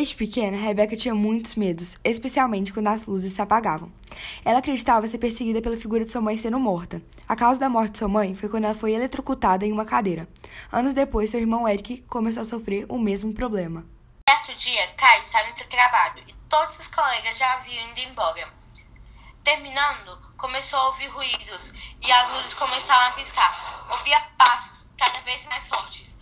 Desde pequena, Rebecca tinha muitos medos, especialmente quando as luzes se apagavam. Ela acreditava ser perseguida pela figura de sua mãe sendo morta. A causa da morte de sua mãe foi quando ela foi eletrocutada em uma cadeira. Anos depois, seu irmão Eric começou a sofrer o mesmo problema. Certo dia, Kai em seu trabalho e todos os colegas já haviam ido embora. Terminando, começou a ouvir ruídos e as luzes começaram a piscar. Ouvia passos cada vez mais fortes.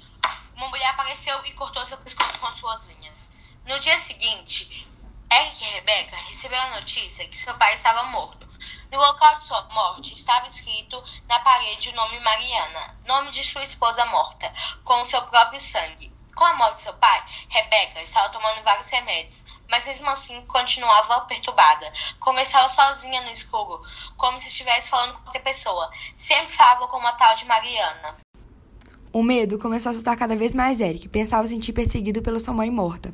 Uma mulher apareceu e cortou seu pescoço com suas unhas. No dia seguinte, Eric e Rebecca receberam a notícia que seu pai estava morto. No local de sua morte estava escrito na parede o nome Mariana, nome de sua esposa morta, com o seu próprio sangue. Com a morte de seu pai, Rebecca estava tomando vários remédios, mas mesmo assim continuava perturbada. Conversava sozinha no escuro, como se estivesse falando com outra pessoa. Sempre falava com uma tal de Mariana. O medo começou a assustar cada vez mais Eric. Pensava sentir perseguido pela sua mãe morta.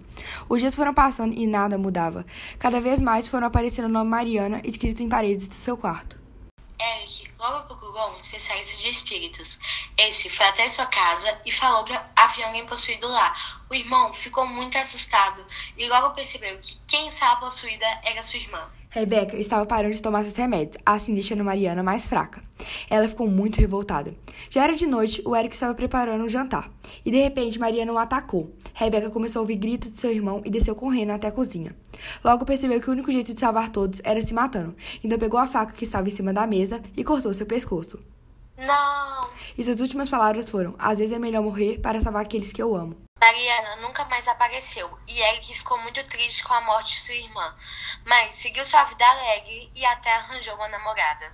Os dias foram passando e nada mudava. Cada vez mais foram aparecendo o nome Mariana escrito em paredes do seu quarto. Eric logo procurou um especialista de espíritos. Esse foi até sua casa e falou que havia alguém possuído lá. O irmão ficou muito assustado e logo percebeu que quem estava possuída era sua irmã. Rebecca estava parando de tomar seus remédios, assim deixando Mariana mais fraca. Ela ficou muito revoltada. Já era de noite, o Eric estava preparando o um jantar. E de repente, Mariana o atacou. Rebecca começou a ouvir gritos de seu irmão e desceu correndo até a cozinha. Logo percebeu que o único jeito de salvar todos era se matando. Então pegou a faca que estava em cima da mesa e cortou seu pescoço. Não! E suas últimas palavras foram: Às vezes é melhor morrer para salvar aqueles que eu amo. Mariana nunca mais apareceu e Eric ficou muito triste com a morte de sua irmã, mas seguiu sua vida alegre e até arranjou uma namorada.